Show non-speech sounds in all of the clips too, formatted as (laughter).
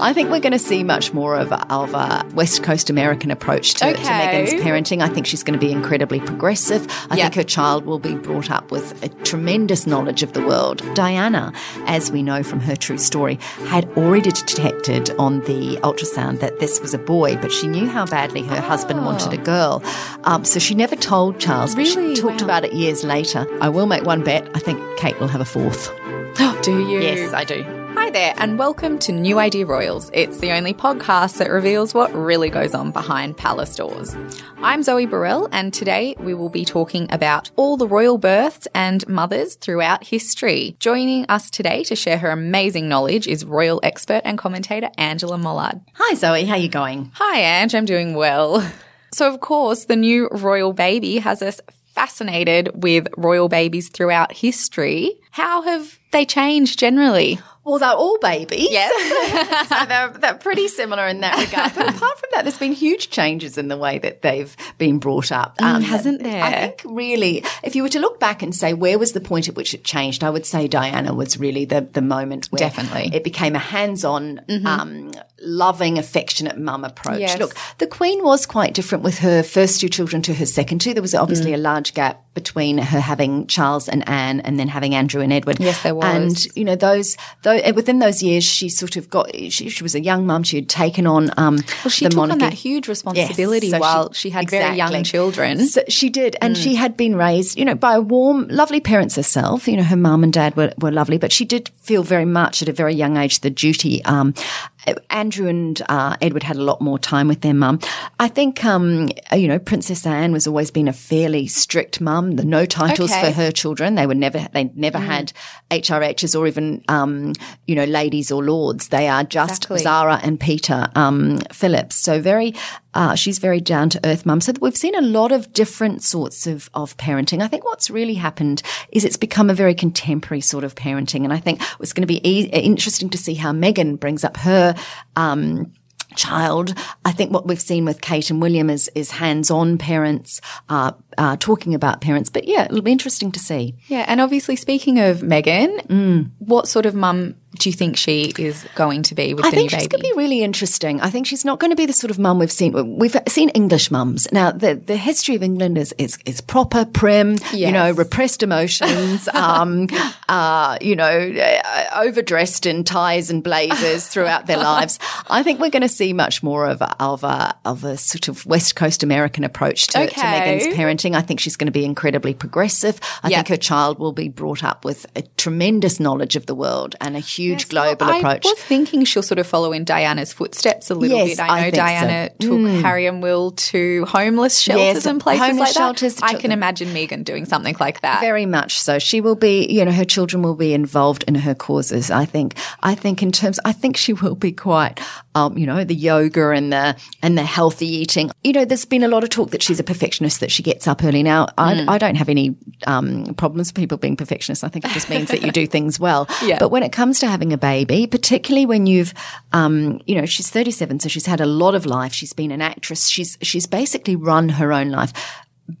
I think we're going to see much more of, of a West Coast American approach to, to Meghan's parenting. I think she's going to be incredibly progressive. I Yeah. think her child will be brought up with a tremendous knowledge of the world. Diana, as we know from her true story, had already detected on the ultrasound that this was a boy, but she knew how badly her husband wanted a girl. Um, so she never told Charles, but she talked Wow. about it years later. I will make one bet. I think Kate will have a fourth. (gasps) Do you? Yes, I do. Hi there, and welcome to New Idea Royals. It's the only podcast that reveals what really goes on behind palace doors. I'm Zoe Burrell, and today we will be talking about all the royal births and mothers throughout history. Joining us today to share her amazing knowledge is royal expert and commentator Angela Mollard. Hi, Zoe. How are you going? Hi, Ange. I'm doing well. So, of course, the new royal baby has us fascinated with royal babies throughout history. How have they changed generally? Well, they're all babies. Yes. (laughs) so they're, they're pretty similar in that regard. But apart from that, there's been huge changes in the way that they've been brought up. Mm, hasn't there? I think really, if you were to look back and say where was the point at which it changed, I would say Diana was really the, the moment where Definitely. Mm-hmm. it became a hands-on, um, loving, affectionate mum approach. Yes. Look, the Queen was quite different with her first two children to her second two. There was obviously Mm. a large gap between her having Charles and Anne and then having Andrew and Edward. Yes, there was. And you know those, those though within those years she sort of got she, she was a young mum she had taken on um Well, she the took monarchy. on that huge responsibility Yes, so while she, had very young children. So she did, and Mm. she had been raised, you know, by warm, lovely parents herself. You know, her mum and dad were, were lovely, but she did feel very much at a very young age the duty. Um, Andrew and uh, Edward had a lot more time with their mum. I think, um, you know, Princess Anne was always been a fairly strict mum. The no titles Okay. for her children. They were never, they never had HRHs or even, um, you know, ladies or lords. They are just Exactly. Zara and Peter um, Phillips. So very, uh, she's very down to earth mum. So we've seen a lot of different sorts of, of parenting. I think what's really happened is it's become a very contemporary sort of parenting. And I think it's going to be e- interesting to see how Meghan brings up her, um, child. I think what we've seen with Kate and William is, is hands-on parents, uh, uh, talking about parents. But yeah, it'll be interesting to see. Yeah, and obviously, speaking of Meghan, what sort of mum do you think she is going to be with any baby? I the think new she's baby? going to be really interesting. I think she's not going to be the sort of mum we've seen. We've seen English mums. Now, the, the history of England is, is, is proper, prim, you know, repressed emotions, (laughs) um, uh, you know, uh, overdressed in ties and blazers throughout their lives. I think we're going to see much more of a, of a, of a sort of West Coast American approach to, to Meghan's parenting. I think she's going to be incredibly progressive. I Yeah. think her child will be brought up with a tremendous knowledge of the world and a huge global I approach. I was thinking she'll sort of follow in Diana's footsteps a little Yes, bit. I I know so. Diana took Harry and Will to homeless shelters Yes, and places homeless like shelters that. I can them. imagine Meghan doing something like that. Very much so. She will be, you know, her children will be involved in her causes. I think. I think in terms, I think she will be quite, um, you know, the yoga and the and the healthy eating. You know, there's been a lot of talk that she's a perfectionist, that she gets up early. Now, I, I don't have any um, problems with people being perfectionists. I think it just means that you do (laughs) things well. Yeah. But when it comes to having a baby, particularly when you've, um, you know, she's 37, so she's had a lot of life. She's been an actress. She's she's basically run her own life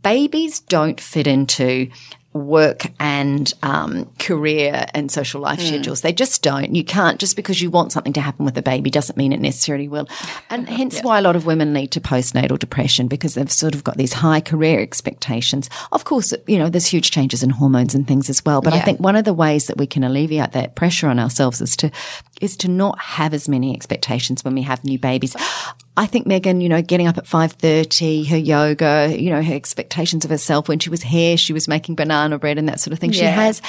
babies don't fit into work and um, career and social life schedules. They just don't. You can't just because you want something to happen with a baby doesn't mean it necessarily will. And hence why a lot of women lead to postnatal depression because they've sort of got these high career expectations. Of course, you know, there's huge changes in hormones and things as well. But I think one of the ways that we can alleviate that pressure on ourselves is to is to not have as many expectations when we have new babies. I think Meghan, you know, getting up at 5.30, her yoga, you know, her expectations of herself. When she was here, she was making banana bread and that sort of thing. She has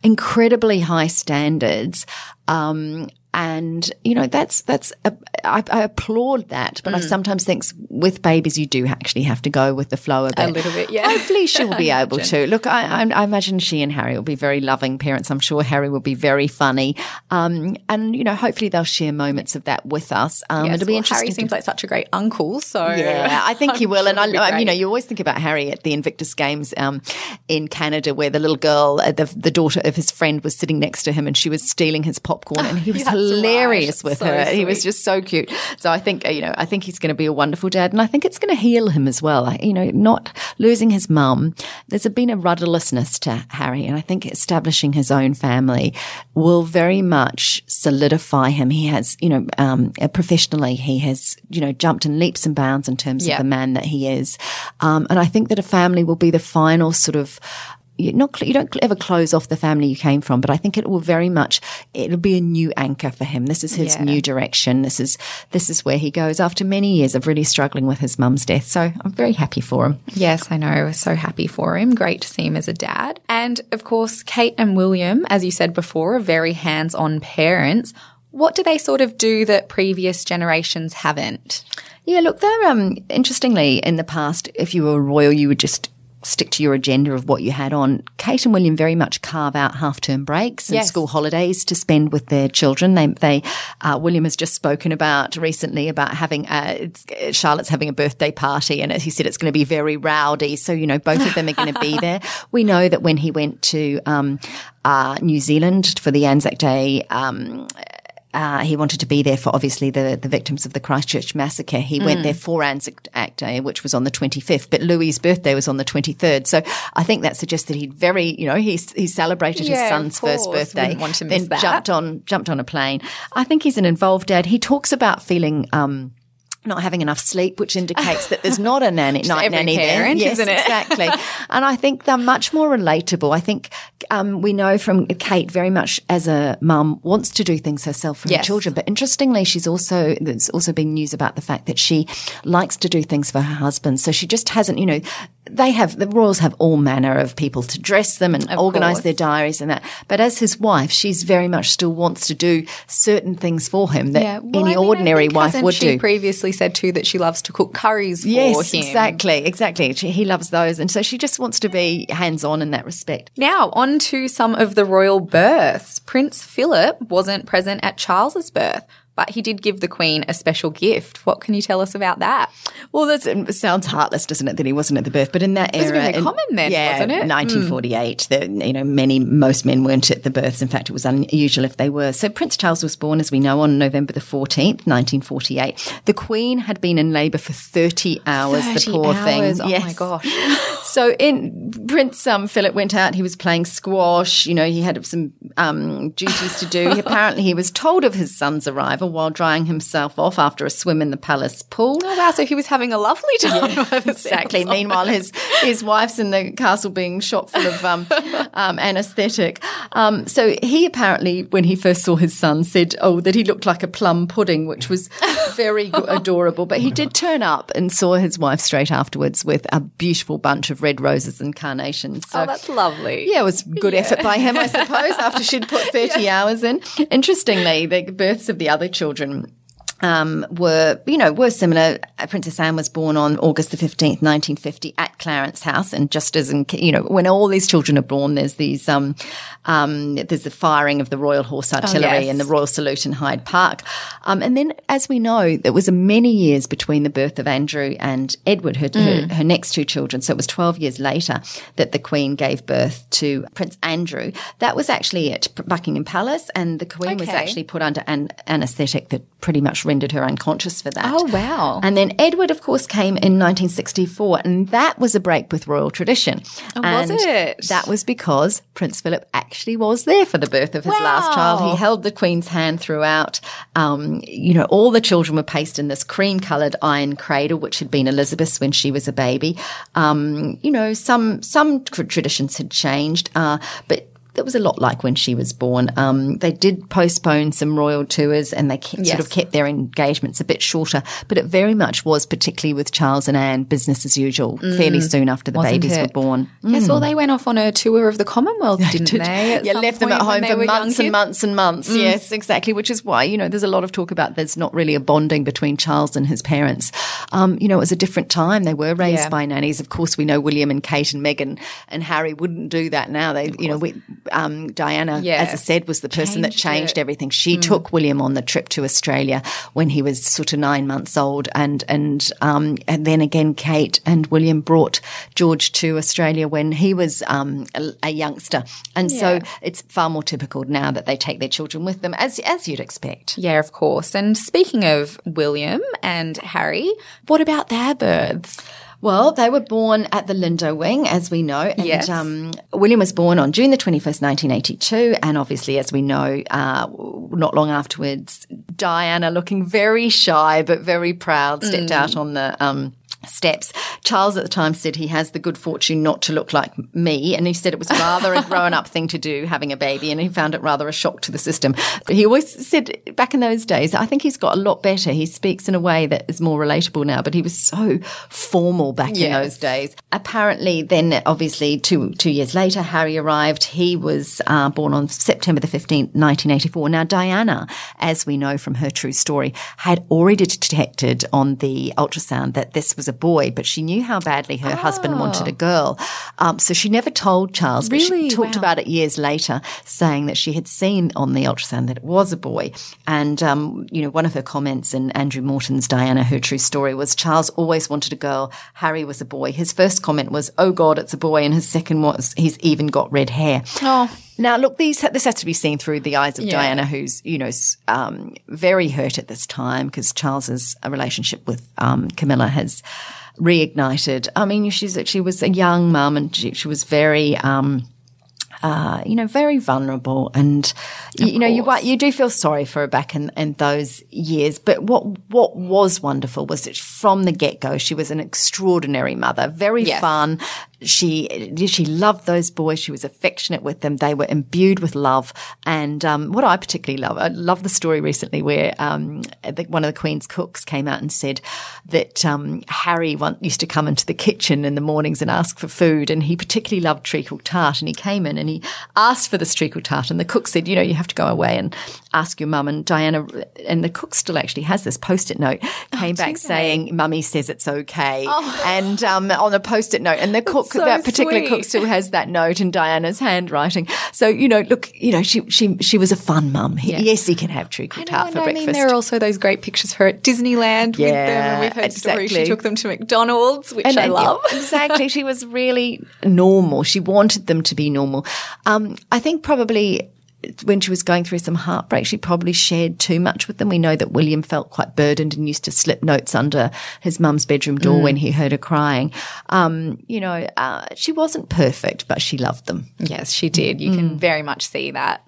incredibly high standards. Um, and you know that's that's a, I, I applaud that, but I Mm. sometimes think with babies you do actually have to go with the flow a bit. A little bit, yeah. Hopefully she'll be (laughs) able to. Look, I, I, I imagine she and Harry will be very loving parents. I'm sure Harry will be very funny, um, and you know hopefully they'll share moments of that with us. Um, Yes, it'll be well, interesting. Harry to seems like such a great uncle, so yeah, I think (laughs) he will. sure and I, I- you know, you always think about Harry at the Invictus Games um, in Canada, where the little girl, uh, the, the daughter of his friend, was sitting next to him, and she was stealing his popcorn, and he was hilarious right. with So her. He was just so cute. So I think uh, you know, I think he's going to be a wonderful dad, and I think it's going to heal him as well. I, you know, not losing his mum. There's been a rudderlessness to Harry, and I think establishing his own family will very much solidify him. He has, you know, um, uh, professionally, he has, you know, jumped in leaps and bounds in terms Yeah. of the man that he is. Um, and I think that a family will be the final sort of, not you don't ever close off the family you came from, but I think it will very much it'll be a new anchor for him. This is his Yeah. new direction. This is this is where he goes after many years of really struggling with his mum's death. So I'm very happy for him. Yes, I know. So happy for him. Great to see him as a dad. And of course, Kate and William, as you said before, are very hands on parents. What do they sort of do that previous generations haven't? Yeah, look, they're um interestingly in the past, if you were royal, you would just stick to your agenda of what you had on. Kate and William very much carve out half term breaks and Yes. school holidays to spend with their children. They, they, uh, William has just spoken about recently about having, it's, uh, Charlotte's having a birthday party and he said, it's going to be very rowdy. So, you know, both of them are going to be (laughs) there. We know that when he went to, um, uh, New Zealand for the Anzac Day, um, uh, he wanted to be there for obviously the, the victims of the Christchurch massacre. He went there for Anzac Day, which was on the 25th, but Louis's birthday was on the 23rd. So I think that suggests that he'd very, you know, he, he celebrated Yeah, his son's first birthday, Wouldn't want to miss then that. jumped on, jumped on a plane. I think he's an involved dad. He talks about feeling, um, not having enough sleep, which (laughs) indicates that there's not a nanny, night every nanny parent, there. Yes, isn't it? exactly. (laughs) and I think they're much more relatable. I think um, we know from Kate very much as a mum wants to do things herself for Yes. her children, but interestingly, she's also there's also been news about the fact that she likes to do things for her husband. So she just hasn't, you know, they have the royals have all manner of people to dress them and organise course. their diaries and that. But as his wife, she's very much still wants to do certain things for him that Well, any I mean, ordinary wife would she do. previously said too that she loves to cook curries for Yes, him. exactly, exactly. She, he loves those, and so she just wants to be hands-on in that respect. Now, on to some of the royal births. Prince Philip wasn't present at Charles's birth, but he did give the Queen a special gift. What can you tell us about that? Well, that's, it sounds heartless, doesn't it, that he wasn't at the birth? But in that was era, really in- common then, yeah, wasn't it? 1948. The, you know, many most men weren't at the births. In fact, it was unusual if they were. So Prince Charles was born, as we know, on November the 14th, 1948. The Queen had been in labour for 30 hours. 30 the poor hours. thing. Oh my gosh. (laughs) So in Prince um, Philip went out. He was playing squash. You know, he had some um, duties to do. Apparently, he was told of his son's arrival while drying himself off after a swim in the palace pool. Oh wow, so he was having a lovely time. the Exactly. Meanwhile, his his wife's in the castle being shot full of um, (laughs) um, anaesthetic. Um, so he apparently, when he first saw his son, said, "Oh, that he looked like a plum pudding," which was very (laughs) adorable. But he did turn up and saw his wife straight afterwards with a beautiful bunch of red roses and carnations. So, Oh, that's lovely. yeah, it was good effort by him, I (laughs) suppose, after she'd put 30 hours in. Interestingly, the births of the other children um, were, you know, were similar. Princess Anne was born on August the 15th, 1950 at Clarence House. And just as in, you know, when all these children are born, there's these, um, um, there's the firing of the Royal Horse Artillery yes. and the Royal Salute in Hyde Park. Um, and then, as we know, there was a many years between the birth of Andrew and Edward, her, her, her next two children. So it was 12 years later that the Queen gave birth to Prince Andrew. That was actually at Buckingham Palace, and the Queen was actually put under an anaesthetic that pretty much rendered her unconscious for that. Oh, wow. And then Edward, of course, came in 1964, and that was a break with royal tradition. Oh, was And it? That was because Prince Philip actually was there for the birth of his last child. He held the Queen's hand throughout. Um, you know, all the children were placed in this cream-coloured iron cradle, which had been Elizabeth's when she was a baby. Um, you know, some some traditions had changed, uh, but that was a lot like when she was born. Um, they did postpone some royal tours and they kept, sort of kept their engagements a bit shorter, but it very much was, particularly with Charles and Anne, business as usual, fairly soon after the Mm. Wasn't babies it? were born. Yes, well, they went off on a tour of the Commonwealth, (laughs) didn't they? yeah, left them at home for months and? Mm. months and months. Yes, exactly. Which is why, you know, there's a lot of talk about there's not really a bonding between Charles and his parents. Um, you know, it was a different time. They were raised Yeah. by nannies. Of course, we know William and Kate and Meghan and Harry wouldn't do that now. They, you know, we, um, Diana, Yeah. as I said, was the person that Changed changed it. Mm. everything. She took William on the trip to Australia when he was sort of nine months old, and and um, and then again, Kate and William brought George to Australia when he was um, a, a youngster, and so it's far more typical now that they take their children with them, as as you'd expect. Yeah, of course. And speaking of William and Harry, what about their births? Well, they were born at the Lindo Wing, as we know. And Yes. um, William was born on June the 21st, 1982. And obviously, as we know, uh, not long afterwards, Diana, looking very shy but very proud, stepped out on the. Um, Steps. Charles at the time said he has the good fortune not to look like me, and he said it was rather a (laughs) grown-up thing to do, having a baby, and he found it rather a shock to the system. But he always said back in those days, I think he's got a lot better. He speaks in a way that is more relatable now, but he was so formal back in those days. Apparently, then obviously two two years later, Harry arrived. He was uh, born on September the fifteenth, nineteen eighty four. Now, Diana, as we know from her true story, had already detected on the ultrasound that this was a boy, but she knew how badly her husband wanted a girl, um, so she never told Charles. But Really? she talked Wow. about it years later, saying that she had seen on the ultrasound that it was a boy. And um, you know, one of her comments in Andrew Morton's Diana, her true story, was Charles always wanted a girl. Harry was a boy. His first comment was, "Oh God, it's a boy," and his second was, "He's even got red hair." Oh. Now, look, these this has to be seen through the eyes of Yeah. Diana, who's you know um, very hurt at this time because Charles's uh, relationship with um, Camilla has reignited. I mean, she's she was a young mum and she, she was very. Um, uh, you know, very vulnerable, and you, you know, you you do feel sorry for her back in, in those years. But what what was wonderful was that from the get go, she was an extraordinary mother, very Yes. fun. She she loved those boys. She was affectionate with them. They were imbued with love. And um, what I particularly love, I love the story recently where um, the, one of the Queen's cooks came out and said that um, Harry one, used to come into the kitchen in the mornings and ask for food, and he particularly loved treacle tart. And he came in and he asked for this treacle tart, and the cook said, "You know, you have to go away and ask your mum." And Diana, and the cook still actually has this post-it note, came back saying, "Mummy says it's okay," and um, on a post-it note, and the (laughs) cook, so that particular cook, sweet. still has that note in Diana's handwriting. So you know, look, you know, she she she was a fun mum. He- Yes, he can have know, tart for I breakfast. mean, there are also those great pictures of her at Disneyland with them, and Yeah, we've heard stories. She took them to McDonald's, which And- I and- love. (laughs) exactly. She was really normal. She wanted them to be normal. Um, I think probably when she was going through some heartbreak, she probably shared too much with them. We know that William felt quite burdened and used to slip notes under his mum's bedroom door when he heard her crying. Um, you know, uh, she wasn't perfect, but she loved them. Yes, she did. You Mm. can very much see that.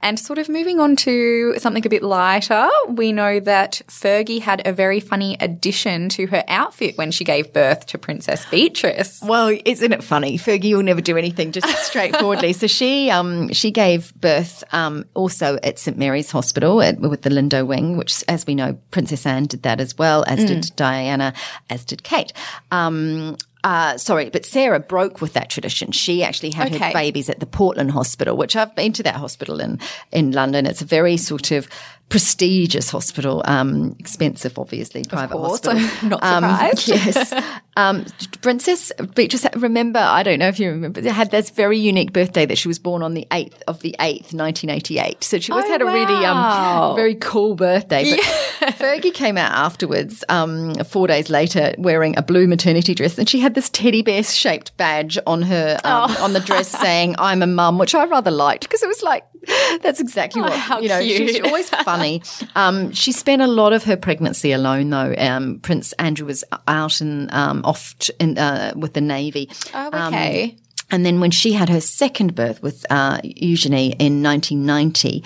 And sort of moving on to something a bit lighter, we know that Fergie had a very funny addition to her outfit when she gave birth to Princess Beatrice. Well, isn't it funny? Fergie will never do anything just (laughs) straightforwardly. so she um, she gave birth um, also at St Mary's Hospital at, with the Lindo Wing, which, as we know, Princess Anne did that as well, as did Diana, as did Kate. Um, uh, sorry, but Sarah broke with that tradition. She actually had Okay. her babies at the Portland Hospital, which I've been to that hospital in in London. It's a very sort of prestigious hospital, um, expensive, obviously, private course. hospital. Not Um, surprised. (laughs) yes. Um, Princess Beatrice, remember, I don't know if you remember, had this very unique birthday that she was born on the 8th of the 8th, 1988. So she always Oh, had a really, um, very cool birthday. But (laughs) Fergie came out afterwards, um, four days later, wearing a blue maternity dress and she had this teddy bear shaped badge on her, um, Oh. on the dress (laughs) saying, I'm a mum, which I rather liked because it was like, that's exactly what, Oh, you know, she's cute. always funny. Um, she spent a lot of her pregnancy alone, though. Um, Prince Andrew was out and um, off t- in, uh, with the Navy. Oh, Um, okay. And then when she had her second birth with uh, Eugenie in 1990,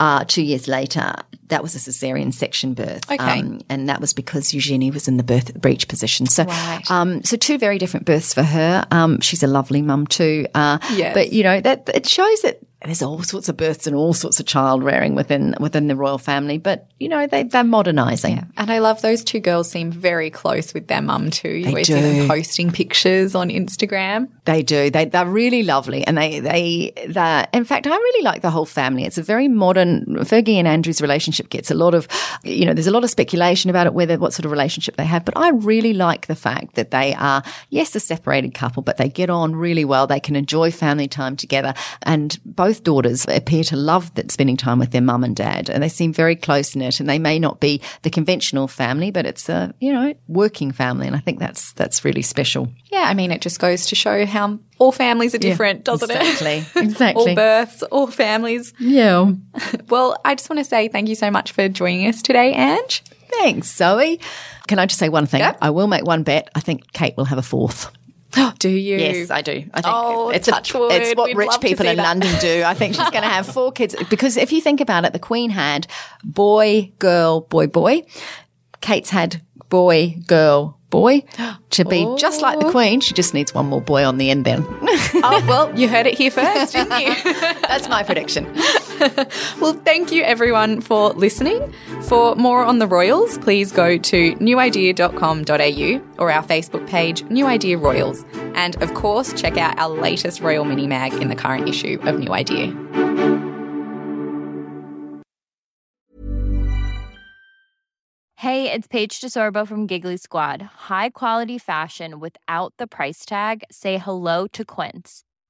uh, two years later, that was a cesarean section birth. Okay. Um, and that was because Eugenie was in the birth breech position. So, Right. um, so two very different births for her. Um, she's a lovely mum too. Uh, Yes. but you know, that, it shows that there's all sorts of births and all sorts of child rearing within, within the royal family. But, you know, they, they're modernizing. And I love those two girls seem very close with their mum too. You They always see them do. posting pictures on Instagram. They do. They they're really lovely, and they they they. In fact, I really like the whole family. It's a very modern. Fergie and Andrew's relationship gets a lot of, you know, there's a lot of speculation about it, whether what sort of relationship they have. But I really like the fact that they are, yes, a separated couple, but they get on really well. They can enjoy family time together, and both daughters appear to love that spending time with their mum and dad, and they seem very close knit. And they may not be the conventional family, but it's a you know working family, and I think that's that's really special. Yeah, I mean, it just goes to show how all families are different, doesn't exactly, it? Exactly. (laughs) Exactly. all births, all families. Yeah. (laughs) Well, I just want to say thank you so much for joining us today, Ange. Thanks, Zoe. Can I just say one thing? Yep. I will make one bet. I think Kate will have a fourth. (gasps) Do you? Yes, I do. I think Oh, it's, touch a, it's what We'd rich people in that. London do. I think she's going to have four kids. Because if you think about it, the Queen had boy, girl, boy, boy. Kate's had boy, girl, boy. To be just like the oh. Queen, she just needs one more boy on the end then. Oh, well, you heard it here (laughs) first, didn't you? That's my prediction. (laughs) Well, thank you everyone for listening. For more on the Royals, please go to newidea.com.au or our Facebook page, New Idea Royals. And of course, check out our latest Royal mini mag in the current issue of New Idea. Hey, it's Paige DeSorbo from Giggly Squad. High quality fashion without the price tag. Say hello to Quince.